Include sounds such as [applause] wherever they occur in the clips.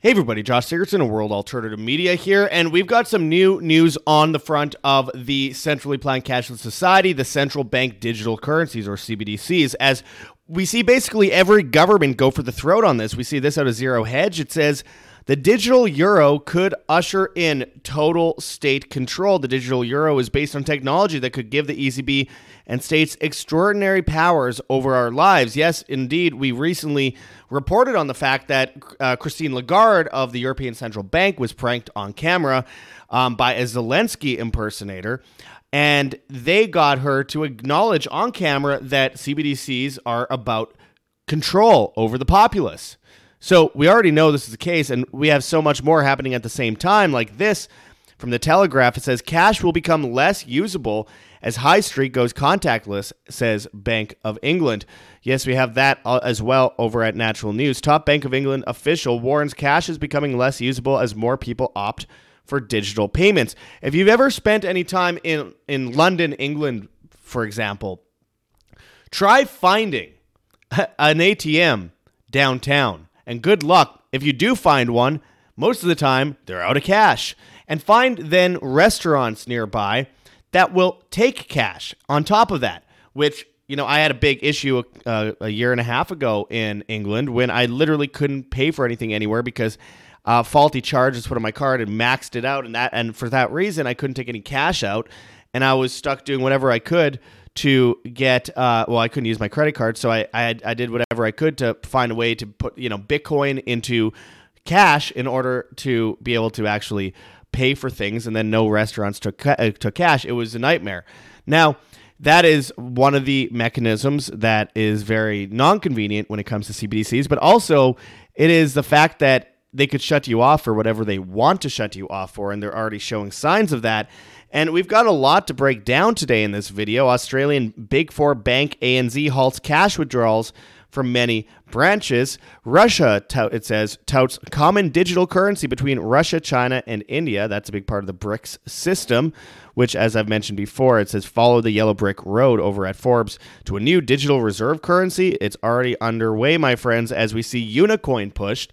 Hey everybody, Josh Sigurdson of World Alternative Media here, and we've got some new news on the front of the Centrally Planned Cashless Society, the central bank digital currencies or CBDCs, as we see basically every government go for the throat on this. We see this out of Zero Hedge. It says the digital euro could usher in total state control. The digital euro is based on technology that could give the ECB and states extraordinary powers over our lives. Yes, indeed, we recently reported on the fact that uh, Christine Lagarde of the European Central Bank was pranked on camera um, by a Zelensky impersonator. And they got her to acknowledge on camera that CBDCs are about control over the populace. So we already know this is the case, and we have so much more happening at the same time. Like this from the Telegraph, it says cash will become less usable as High Street goes contactless, says Bank of England. Yes, we have that uh, as well over at Natural News. Top Bank of England official warns cash is becoming less usable as more people opt for digital payments. If you've ever spent any time in, in London, England, for example, try finding [laughs] an ATM downtown and good luck if you do find one. Most of the time, they're out of cash. And find then restaurants nearby that will take cash on top of that, which, you know, I had a big issue uh, a year and a half ago in England when I literally couldn't pay for anything anywhere because uh, faulty charges put on my card and maxed it out. And that, and for that reason, I couldn't take any cash out. And I was stuck doing whatever I could to get uh, well i couldn't use my credit card so I, I i did whatever i could to find a way to put you know bitcoin into cash in order to be able to actually pay for things and then no restaurants took uh, took cash. It was a nightmare. Now that is one of the mechanisms that is very non-convenient when it comes to cbdc's but also it is the fact that they could shut you off for whatever they want to shut you off for and they're already showing signs of that and we've got a lot to break down today in this video. Australian Big Four bank ANZ halts cash withdrawals from many branches. Russia, it says, touts common digital currency between Russia, China, and India. That's a big part of the BRICS system, which, as I've mentioned before, it says follow the yellow brick road over at Forbes to a new digital reserve currency. It's already underway, my friends, as we see Unicoin pushed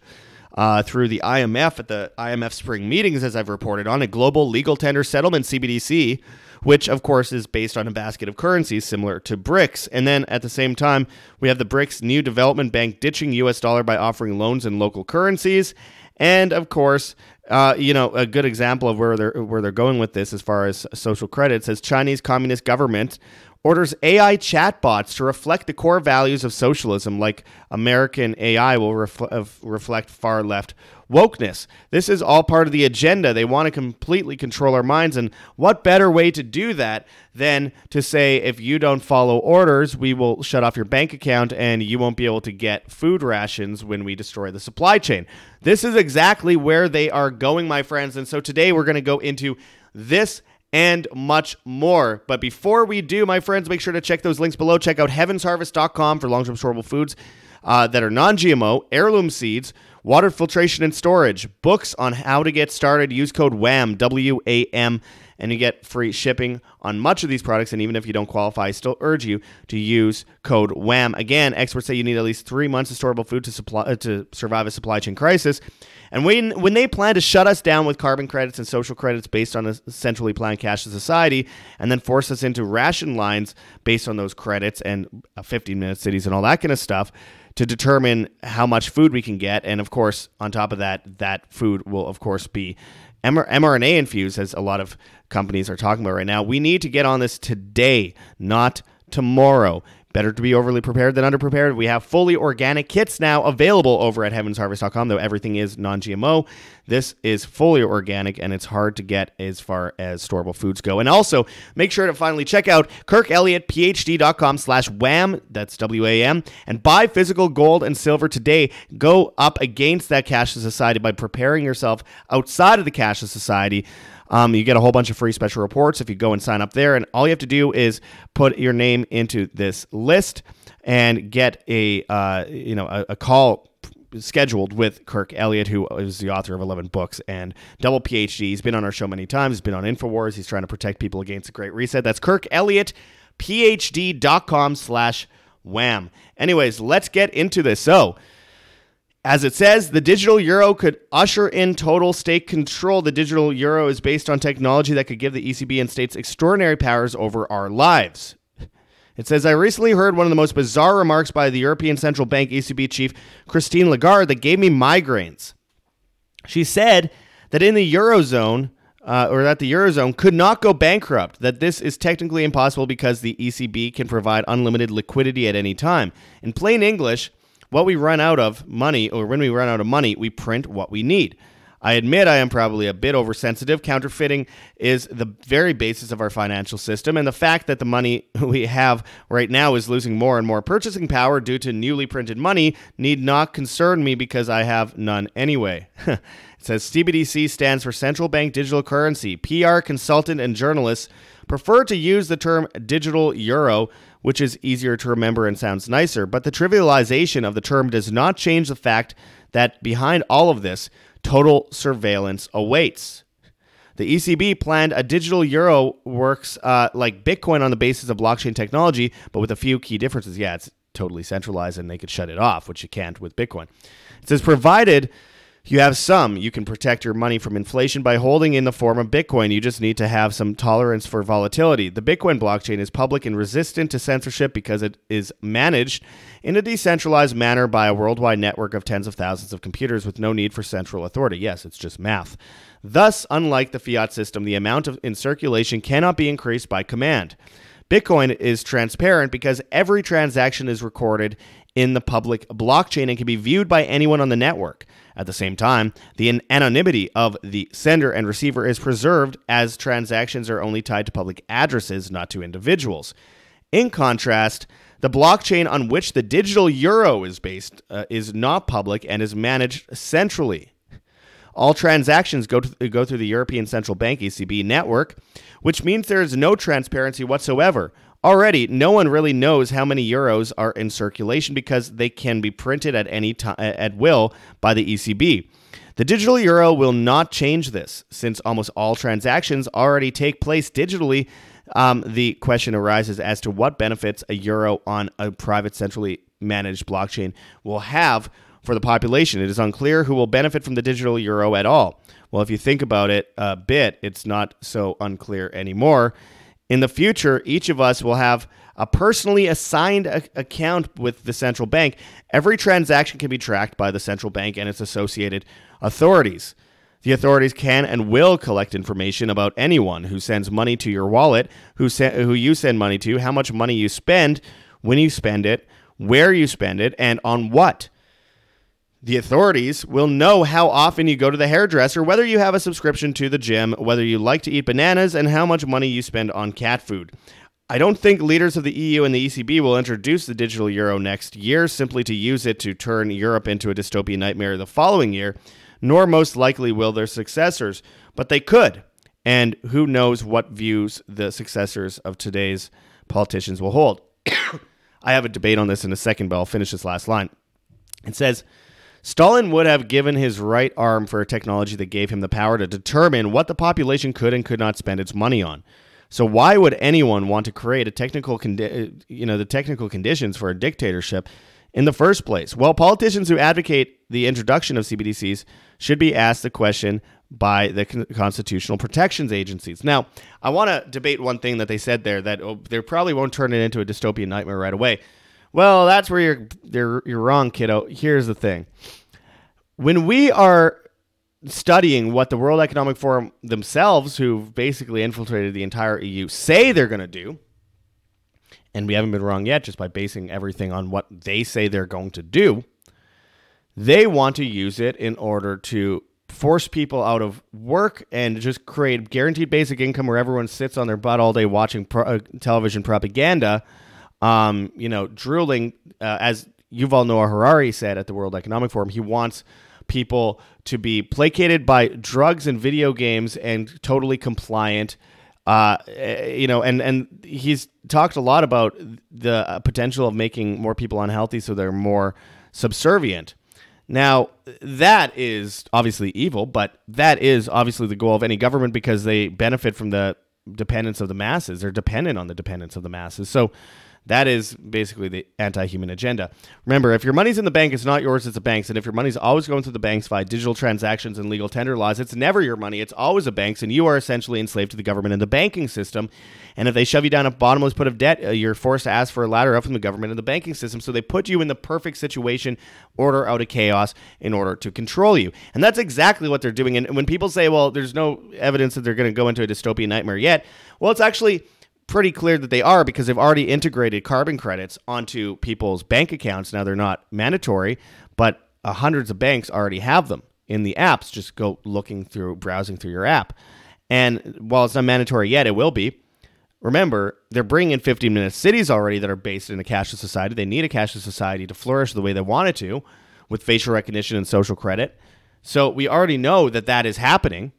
uh, through the IMF at the IMF spring meetings, as I've reported on, a global legal tender settlement CBDC, which of course is based on a basket of currencies similar to BRICS. And then at the same time, we have the BRICS new development bank ditching US dollar by offering loans in local currencies. And of course, uh, you know, a good example of where they're where they're going with this as far as social credit says Chinese Communist government orders AI chatbots to reflect the core values of socialism, like American AI will refl- uh, reflect far left wokeness. This is all part of the agenda. They want to completely control our minds. And what better way to do that than to say, if you don't follow orders, we will shut off your bank account and you won't be able to get food rations when we destroy the supply chain? This is exactly where they are going, my friends. And so today we're going to go into this and much more. But before we do, my friends, make sure to check those links below. Check out heavensharvest.com for long term storable foods uh, that are non GMO, heirloom seeds, water filtration and storage, books on how to get started. Use code WHAM, W A M, and you get free shipping on much of these products. And even if you don't qualify, I still urge you to use code WHAM. Again, experts say you need at least three months of storable food to, supply, uh, to survive a supply chain crisis. And when when they plan to shut us down with carbon credits and social credits based on a centrally planned cashless society, and then force us into ration lines based on those credits and 15 minute cities and all that kind of stuff to determine how much food we can get, and of course, on top of that, that food will of course be mRNA infused, as a lot of companies are talking about right now. We need to get on this today, not tomorrow. Better to be overly prepared than underprepared. We have fully organic kits now available over at heavensharvest.com, though everything is non GMO. This is fully organic and it's hard to get as far as storable foods go. And also, make sure to finally check out kirkelliottphd.com slash wham, that's W A M, and buy physical gold and silver today. Go up against that cashless society by preparing yourself outside of the cashless society. Um, you get a whole bunch of free special reports if you go and sign up there. And all you have to do is put your name into this list and get a uh, you know a, a call scheduled with Kirk Elliott, who is the author of 11 books and double PhD. He's been on our show many times. He's been on InfoWars. He's trying to protect people against the Great Reset. That's Kirk Elliott, PhD.com slash wham. Anyways, let's get into this. So, as it says, the digital euro could usher in total state control. The digital euro is based on technology that could give the ECB and states extraordinary powers over our lives. It says, I recently heard one of the most bizarre remarks by the European Central Bank ECB chief, Christine Lagarde, that gave me migraines. She said that in the Eurozone, uh, or that the Eurozone could not go bankrupt, that this is technically impossible because the ECB can provide unlimited liquidity at any time. In plain English, what we run out of money, or when we run out of money, we print what we need. I admit I am probably a bit oversensitive. Counterfeiting is the very basis of our financial system, and the fact that the money [laughs] we have right now is losing more and more purchasing power due to newly printed money need not concern me because I have none anyway. [laughs] it says CBDC stands for Central Bank Digital Currency. PR consultant and journalists prefer to use the term digital euro which is easier to remember and sounds nicer, but the trivialization of the term does not change the fact that behind all of this, total surveillance awaits. The ECB planned a digital euro works uh, like Bitcoin on the basis of blockchain technology, but with a few key differences. Yeah, it's totally centralized and they could shut it off, which you can't with Bitcoin. It says provided you have some. You can protect your money from inflation by holding in the form of Bitcoin. You just need to have some tolerance for volatility. The Bitcoin blockchain is public and resistant to censorship because it is managed in a decentralized manner by a worldwide network of tens of thousands of computers with no need for central authority. Yes, it's just math. Thus, unlike the fiat system, the amount of in circulation cannot be increased by command. Bitcoin is transparent because every transaction is recorded in the public blockchain and can be viewed by anyone on the network. At the same time, the anonymity of the sender and receiver is preserved as transactions are only tied to public addresses, not to individuals. In contrast, the blockchain on which the digital euro is based uh, is not public and is managed centrally. All transactions go, to, go through the European Central Bank ECB network, which means there is no transparency whatsoever. Already, no one really knows how many euros are in circulation because they can be printed at any time at will by the ECB. The digital euro will not change this, since almost all transactions already take place digitally. Um, the question arises as to what benefits a euro on a private, centrally managed blockchain will have for the population. It is unclear who will benefit from the digital euro at all. Well, if you think about it a bit, it's not so unclear anymore. In the future, each of us will have a personally assigned a- account with the central bank. Every transaction can be tracked by the central bank and its associated authorities. The authorities can and will collect information about anyone who sends money to your wallet, who, who you send money to, how much money you spend, when you spend it, where you spend it, and on what. The authorities will know how often you go to the hairdresser, whether you have a subscription to the gym, whether you like to eat bananas, and how much money you spend on cat food. I don't think leaders of the EU and the ECB will introduce the digital euro next year simply to use it to turn Europe into a dystopian nightmare the following year, nor most likely will their successors, but they could. And who knows what views the successors of today's politicians will hold. [coughs] I have a debate on this in a second, but I'll finish this last line. It says, Stalin would have given his right arm for a technology that gave him the power to determine what the population could and could not spend its money on. So why would anyone want to create a technical condi- uh, you know the technical conditions for a dictatorship in the first place? Well, politicians who advocate the introduction of CBDCs should be asked the question by the constitutional protections agencies. Now, I want to debate one thing that they said there that oh, they probably won't turn it into a dystopian nightmare right away. Well, that's where you're you're, you're wrong, kiddo. Here's the thing. When we are studying what the World Economic Forum themselves, who've basically infiltrated the entire EU, say they're going to do, and we haven't been wrong yet just by basing everything on what they say they're going to do, they want to use it in order to force people out of work and just create guaranteed basic income where everyone sits on their butt all day watching pro- uh, television propaganda um, you know, drooling, uh, as Yuval Noah Harari said at the World Economic Forum, he wants people to be placated by drugs and video games and totally compliant. Uh, eh, you know, and and he's talked a lot about the potential of making more people unhealthy, so they're more subservient. Now, that is obviously evil, but that is obviously the goal of any government because they benefit from the dependence of the masses. They're dependent on the dependence of the masses. So That is basically the anti human agenda. Remember, if your money's in the bank, it's not yours, it's a bank's. And if your money's always going through the banks via digital transactions and legal tender laws, it's never your money, it's always a bank's. And you are essentially enslaved to the government and the banking system. And if they shove you down a bottomless pit of debt, uh, you're forced to ask for a ladder up from the government and the banking system. So they put you in the perfect situation, order out of chaos in order to control you. And that's exactly what they're doing. And when people say, well, there's no evidence that they're going to go into a dystopian nightmare yet, well, it's actually pretty clear that they are because they've already integrated carbon credits onto people's bank accounts. Now they're not mandatory, but uh, hundreds of banks already have them in the apps. Just go looking through, browsing through your app. And while it's not mandatory yet, it will be. Remember, they're bringing in 15 minute cities already that are based in a cashless society. They need a cashless society to flourish the way they want it to with facial recognition and social credit. So we already know that that is happening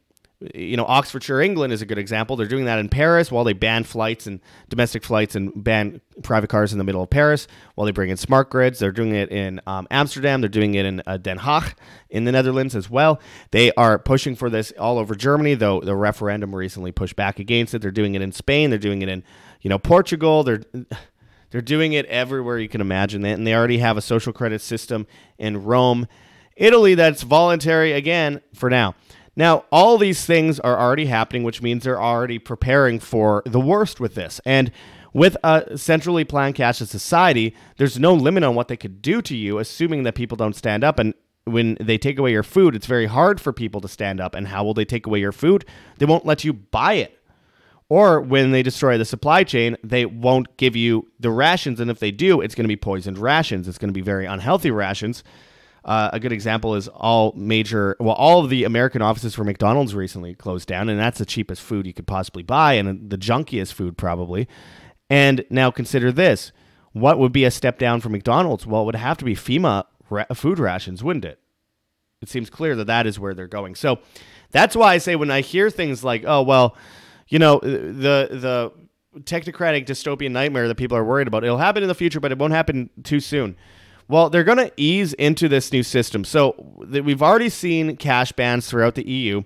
you know, Oxfordshire, England is a good example. They're doing that in Paris while they ban flights and domestic flights and ban private cars in the middle of Paris while they bring in smart grids. They're doing it in um, Amsterdam. They're doing it in uh, Den Haag in the Netherlands as well. They are pushing for this all over Germany, though the referendum recently pushed back against it. They're doing it in Spain. They're doing it in, you know, Portugal. They're they're doing it everywhere you can imagine that, and they already have a social credit system in Rome, Italy. That's voluntary again for now. Now, all these things are already happening, which means they're already preparing for the worst with this. And with a centrally planned cashless society, there's no limit on what they could do to you, assuming that people don't stand up. And when they take away your food, it's very hard for people to stand up. And how will they take away your food? They won't let you buy it. Or when they destroy the supply chain, they won't give you the rations. And if they do, it's going to be poisoned rations. It's going to be very unhealthy rations. Uh, a good example is all major, well, all of the American offices for McDonald's recently closed down, and that's the cheapest food you could possibly buy and the junkiest food probably. And now consider this: what would be a step down for McDonald's? Well, it would have to be FEMA ra- food rations, wouldn't it? It seems clear that that is where they're going. So that's why I say when I hear things like, "Oh, well, you know, the the technocratic dystopian nightmare that people are worried about, it'll happen in the future, but it won't happen too soon." Well, they're going to ease into this new system. So we've already seen cash bans throughout the EU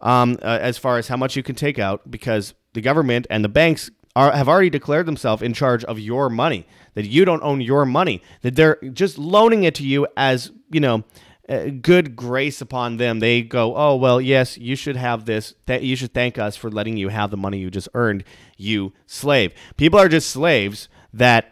um, uh, as far as how much you can take out because the government and the banks are, have already declared themselves in charge of your money, that you don't own your money, that they're just loaning it to you as, you know, uh, good grace upon them. They go, oh, well, yes, you should have this. That you should thank us for letting you have the money you just earned, you slave. People are just slaves that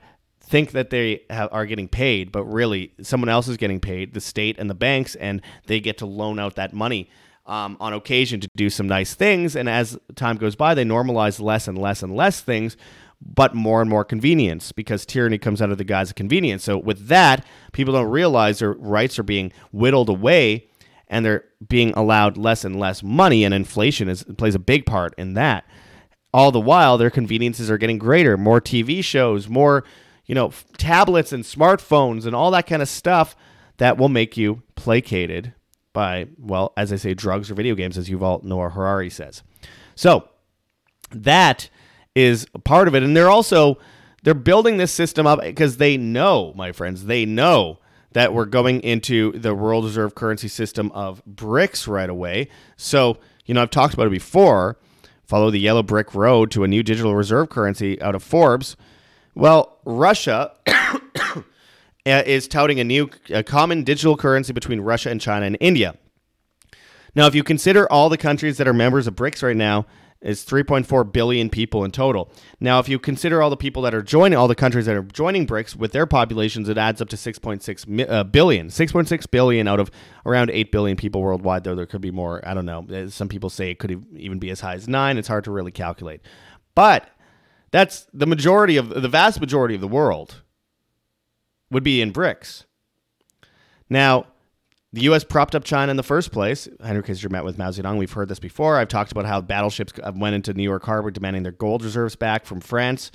think that they are getting paid, but really someone else is getting paid, the state and the banks, and they get to loan out that money um, on occasion to do some nice things. And as time goes by, they normalize less and less and less things, but more and more convenience because tyranny comes of the guise of convenience. So with that, people don't realize their rights are being whittled away and they're being allowed less and less money, and inflation is, plays a big part in that. All the while, their conveniences are getting greater, more TV shows, more you know, tablets and smartphones and all that kind of stuff that will make you placated by, well, as I say, drugs or video games, as Yuval Noah Harari says. So that is part of it. And they're also they're building this system up eh, because they know, my friends, they know that we're going into the world reserve currency system of BRICS right away. So, you know, I've talked about it before. Follow the yellow brick road to a new digital reserve currency out of Forbes. Well, Russia [coughs] is touting a new a common digital currency between Russia and China and India. Now, if you consider all the countries that are members of BRICS right now, it's 3.4 billion people in total. Now, if you consider all the people that are joining, all the countries that are joining BRICS with their populations, it adds up to 6.6 uh, billion. 6.6 billion out of around 8 billion people worldwide, though there could be more. I don't know. Uh, some people say it could even be as high as 9. It's hard to really calculate. But that's the majority of the vast majority of the world would be in BRICS. Now, the U.S. propped up China in the first place. Henry Kissinger met with Mao Zedong. We've heard this before. I've talked about how battleships went into New York Harbor demanding their gold reserves back from France.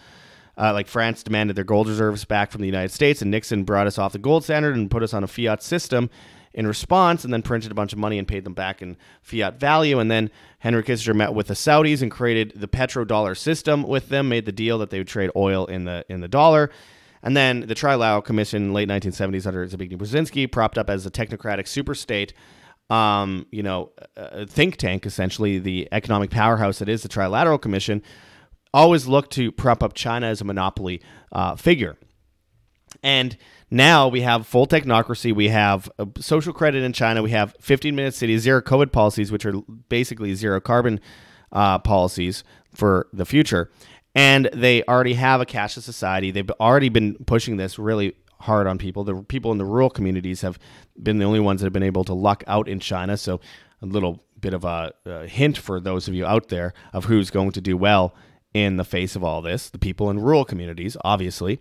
Uh, like France demanded their gold reserves back from the United States, and Nixon brought us off the gold standard and put us on a fiat system in response and then printed a bunch of money and paid them back in fiat value. And then Henry Kissinger met with the Saudis and created the petrodollar system with them, made the deal that they would trade oil in the in the dollar. And then the Trilateral Commission, late 1970s, under Zbigniew Brzezinski, propped up as a technocratic superstate, um, you know, think tank, essentially, the economic powerhouse that is the Trilateral Commission, always looked to prop up China as a monopoly uh, figure. And now we have full technocracy. We have social credit in China. We have 15 minute cities, zero COVID policies, which are basically zero carbon uh, policies for the future. And they already have a cashless society. They've already been pushing this really hard on people. The people in the rural communities have been the only ones that have been able to luck out in China. So a little bit of a, a hint for those of you out there of who's going to do well in the face of all this. The people in rural communities, obviously.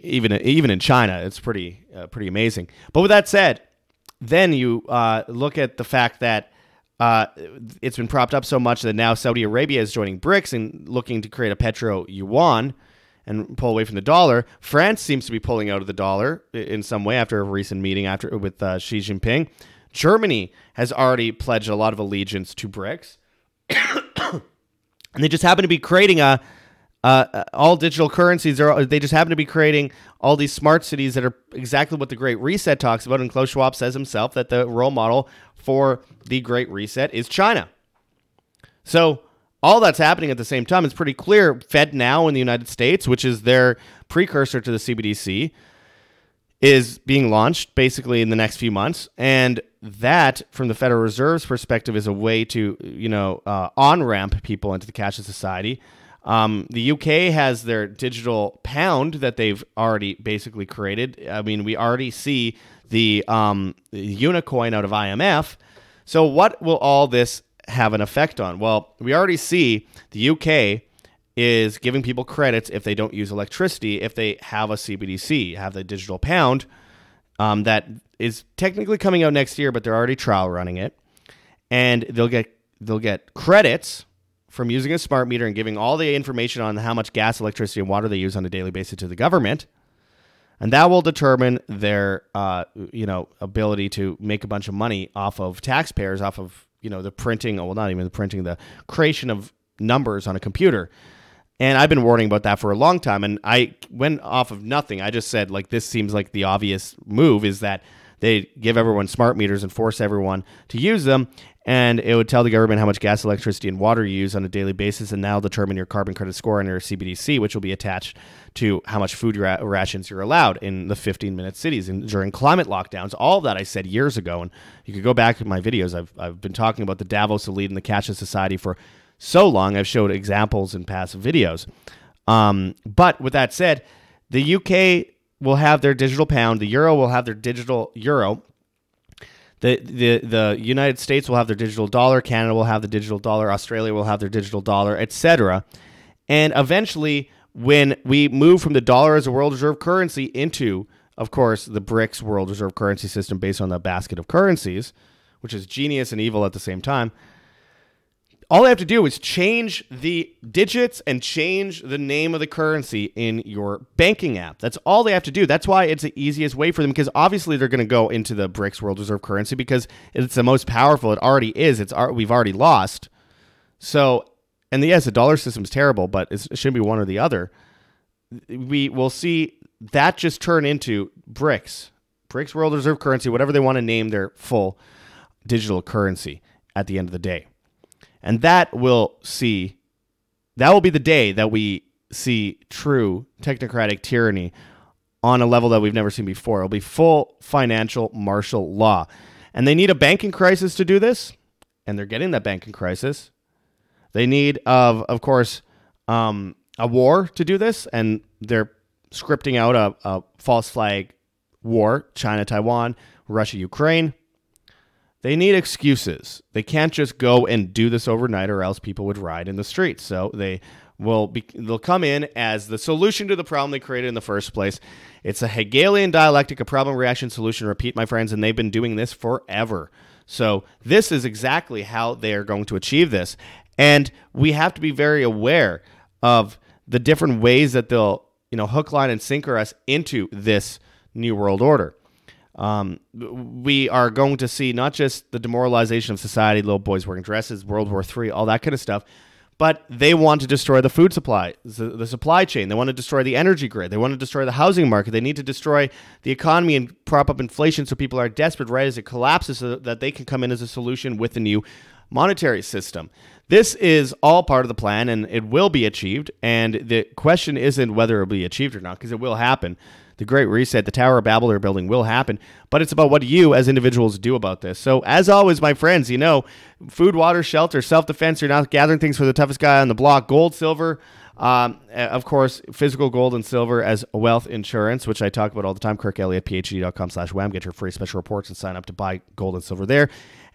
Even even in China, it's pretty uh, pretty amazing. But with that said, then you uh, look at the fact that uh, it's been propped up so much that now Saudi Arabia is joining BRICS and looking to create a petro yuan and pull away from the dollar. France seems to be pulling out of the dollar in some way after a recent meeting after with uh, Xi Jinping. Germany has already pledged a lot of allegiance to BRICS. [coughs] and they just happen to be creating a uh, all digital currencies are they just happen to be creating all these smart cities that are exactly what the great reset talks about and klaus schwab says himself that the role model for the great reset is china so all that's happening at the same time. It's pretty clear. FedNow in the United States, which is their precursor to the CBDC, is being launched basically in the next few months, and that, from the Federal Reserve's perspective, is a way to you know uh, on ramp people into the cashless society. Um, the UK has their digital pound that they've already basically created. I mean, we already see the um, Unicoin out of IMF. So, what will all this have an effect on? Well, we already see the UK is giving people credits if they don't use electricity, if they have a CBDC, have the digital pound um, that is technically coming out next year, but they're already trial running it, and they'll get they'll get credits from using a smart meter and giving all the information on how much gas, electricity, and water they use on a daily basis to the government, and that will determine their uh, you know ability to make a bunch of money off of taxpayers, off of you know the printing well not even the printing the creation of numbers on a computer. And i've been warning about that for a long time. And i went off of nothing. I just said like this seems like the obvious move is that they give everyone smart meters and force everyone to use them and it would tell the government how much gas, electricity, and water you use on a daily basis, and now determine your carbon credit score on your CBDC, which will be attached to how much food ra- rations you're allowed in the 15 minute cities and during climate lockdowns. All that I said years ago, and you could go back to my videos. I've, I've been talking about the Davos elite and the cashless society for so long. I've showed examples in past videos. Um, but with that said, the UK will have their digital pound, the euro will have their digital euro the, the the United States will have their digital dollar, Canada will have the digital dollar, Australia will have their digital dollar, etc. And eventually, when we move from the dollar as a world reserve currency into, of course, the BRICS world reserve currency system based on the basket of currencies, which is genius and evil at the same time, all they have to do is change the digits and change the name of the currency in your banking app. That's all they have to do. That's why it's the easiest way for them because obviously they're going to go into the BRICS World Reserve currency because it's the most powerful. It already is. It's we've already lost. So, and yes, the dollar system is terrible, but it shouldn't be one or the other. We will see that just turn into BRICS, BRICS World Reserve currency, whatever they want to name their full digital currency at the end of the day. And that will see, that will be the day that we see true technocratic tyranny on a level that we've never seen before. It'll be full financial martial law. And they need a banking crisis to do this, and they're getting that banking crisis. They need, of of course, um, a war to do this, and they're scripting out a, a false flag war: China, Taiwan, Russia, Ukraine. They need excuses. They can't just go and do this overnight, or else people would riot in the streets. So they will be, they'll come in as the solution to the problem they created in the first place. It's a Hegelian dialectic, a problem reaction solution. Repeat, my friends, and they've been doing this forever. So this is exactly how they are going to achieve this, and we have to be very aware of the different ways that they'll you know hook, line, and sinker us into this new world order. Um, we are going to see not just the demoralization of society, little boys wearing dresses, World War III, all that kind of stuff, but they want to destroy the food supply, the, the, supply chain. They want to destroy the energy grid. They want to destroy the housing market. They need to destroy the economy and prop up inflation so people are desperate right as it collapses so that they can come in as a solution with a new monetary system. This is all part of the plan and it will be achieved. And the question isn't whether it will be achieved or not, because it will happen. The Great Reset, the Tower of Babel they're building will happen, but it's about what you as individuals do about this. So, as always, my friends, you know, food, water, shelter, self defense, you're not gathering things for the toughest guy on the block, gold, silver, um, of course, physical gold and silver as wealth insurance, which I talk about all the time. Kirk Elliott, phd.com slash wham. Get your free special reports and sign up to buy gold and silver there.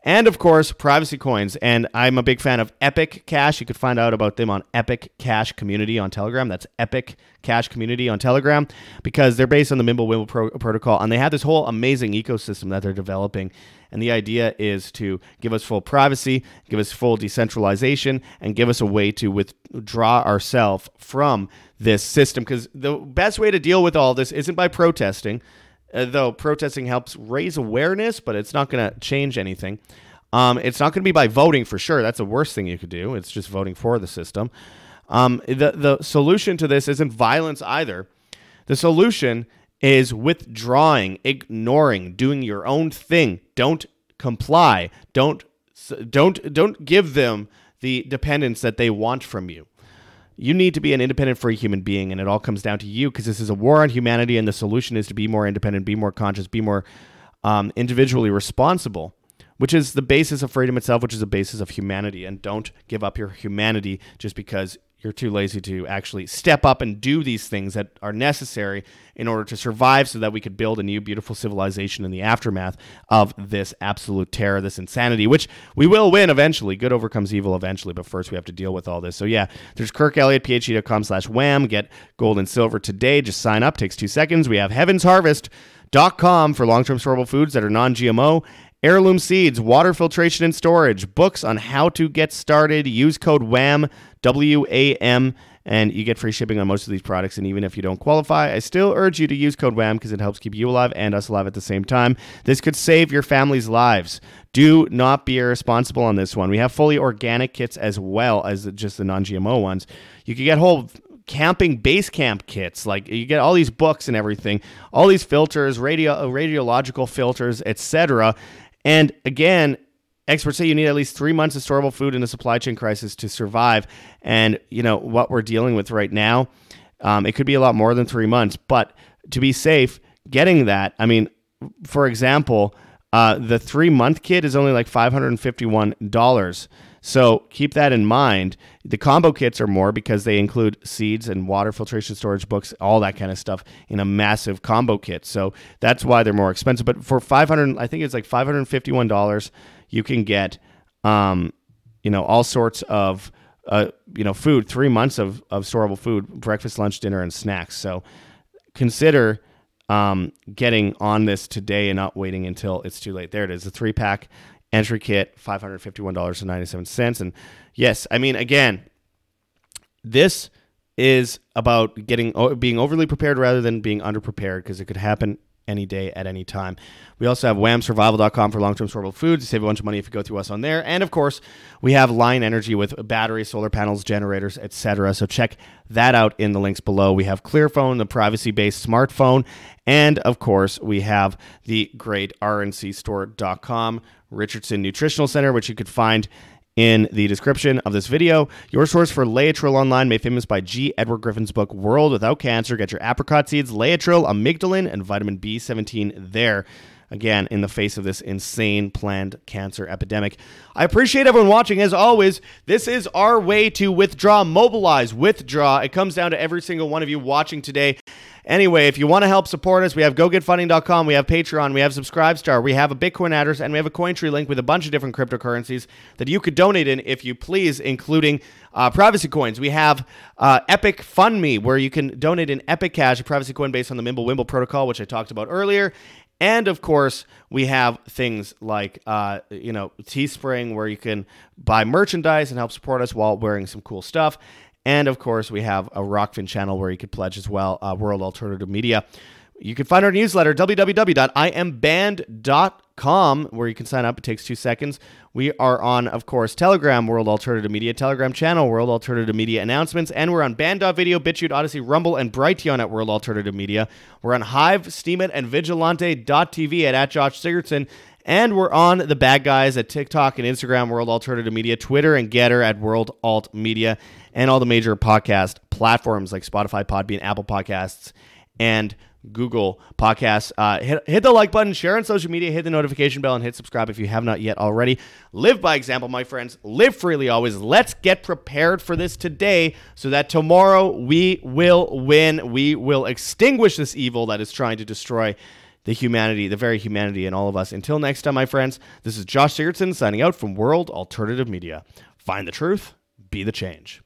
And of course, privacy coins. And I'm a big fan of Epic Cash. You could find out about them on Epic Cash Community on Telegram. That's Epic Cash Community on Telegram because they're based on the Mimblewimble pro- protocol. And they have this whole amazing ecosystem that they're developing. And the idea is to give us full privacy, give us full decentralization, and give us a way to withdraw ourselves from this system. Because the best way to deal with all this isn't by protesting though protesting helps raise awareness, but it's not going to change anything. Um, it's not going to be by voting for sure. That's the worst thing you could do. It's just voting for the system. Um, the the solution to this isn't violence either. The solution is withdrawing, ignoring, doing your own thing. Don't comply. Don't don't don't give them the dependence that they want from you. You need to be an independent, free human being, and it all comes down to you because this is a war on humanity, and the solution is to be more independent, be more conscious, be more um, individually responsible, which is the basis of freedom itself, which is the basis of humanity. And don't give up your humanity just because you're too lazy to actually step up and do these things that are necessary in order to survive so that we could build a new beautiful civilization in the aftermath of this absolute terror this insanity which we will win eventually. Good overcomes evil eventually but first we have to deal with all this. So yeah there's kirk elliott phd.com slash wham. Get gold and silver today. Just sign up. Takes two seconds. We have heavensharvest.com for long-term storable foods that are non-gmo heirloom seeds, water filtration and storage, books on how to get started. Use code WHAM, W A M, and you get free shipping on most of these products. And even if you don't qualify, I still urge you to use code WHAM because it helps keep you alive and us alive at the same time. This could save your family's lives. Do not be irresponsible on this one. We have fully organic kits as well as just the non GMO ones. You can get whole camping base camp kits. Like you get all these books and everything, all these filters, radio radiological filters, etc. And again, experts say you need at least three months of storable food in a supply chain crisis to survive. And you know what we're dealing with right now, um, it could be a lot more than three months. But to be safe, getting that, I mean, for example, uh, the three month kit is only like five hundred and fifty one dollars. So keep that in mind. The combo kits are more because they include seeds and water filtration storage books, all that kind of stuff in a massive combo kit. So that's why they're more expensive. But for 500, I think it's like $551, you can get, um, you know, all sorts of, uh, you know, food, three months of, of storable food, breakfast, lunch, dinner, and snacks. So consider um, getting on this today and not waiting until it's too late. There it is, a three pack entry kit, $551.97. And yes, I mean, again, this is about getting being overly prepared rather than being underprepared because it could happen any day at any time. We also have whamsurvival.com for long-term storable foods. You save a bunch of money if you go through us on there. And of course, we have Lion Energy with batteries, solar panels, generators, etc. So check that out in the links below. We have Clearphone, the privacy-based smartphone, and of course, we have the great rncstore.com Richardson Nutritional Center, which you could find in the description of this video. Your source for Laetrile Online, made famous by G. Edward Griffin's book World Without Cancer. Get your apricot seeds, Laetrile, amygdalin, and vitamin B17 there. Again, in the face of this insane planned cancer epidemic. I appreciate everyone watching. As always, this is our way to withdraw, mobilize, withdraw. It comes down to every single one of you watching today. Anyway, if you want to help support us, we have gogetfunding.com, we have Patreon, we have Subscribestar, we have a Bitcoin address, and we have a Cointree link with a bunch of different cryptocurrencies that you could donate in if you please, including uh, privacy coins. We have uh, Epic Fund Me, where you can donate in Epic Cash, a privacy coin based on the Mimblewimble protocol, which I talked about earlier. And of course, we have things like, uh, you know, Teespring, where you can buy merchandise and help support us while wearing some cool stuff. And of course, we have a Rokfin channel where you could pledge as well, uh, World Alternative Media. You can find our newsletter, www.imband.com, where you can sign up. It takes two seconds. We are on, of course, Telegram, World Alternative Media, Telegram channel, World Alternative Media announcements, and we're on Band.video, BitChute, Odysee, Rumble, and Brighteon at World Alternative Media. We're on Hive, Steemit, and Vigilante.tv at, at Josh Sigurdson. And we're on the bad guys at TikTok and Instagram, World Alternative Media, Twitter and Gettr at World Alt Media, and all the major podcast platforms like Spotify, Podbean, Apple Podcasts, and Google Podcasts. Uh, hit, hit the like button, share on social media, hit the notification bell, and hit subscribe if you have not yet already. Live by example, my friends. Live freely always. Let's get prepared for this today so that tomorrow we will win. We will extinguish this evil that is trying to destroy the humanity, the very humanity in all of us. Until next time, my friends, this is Josh Sigurdson signing out from World Alternative Media. Find the truth, be the change.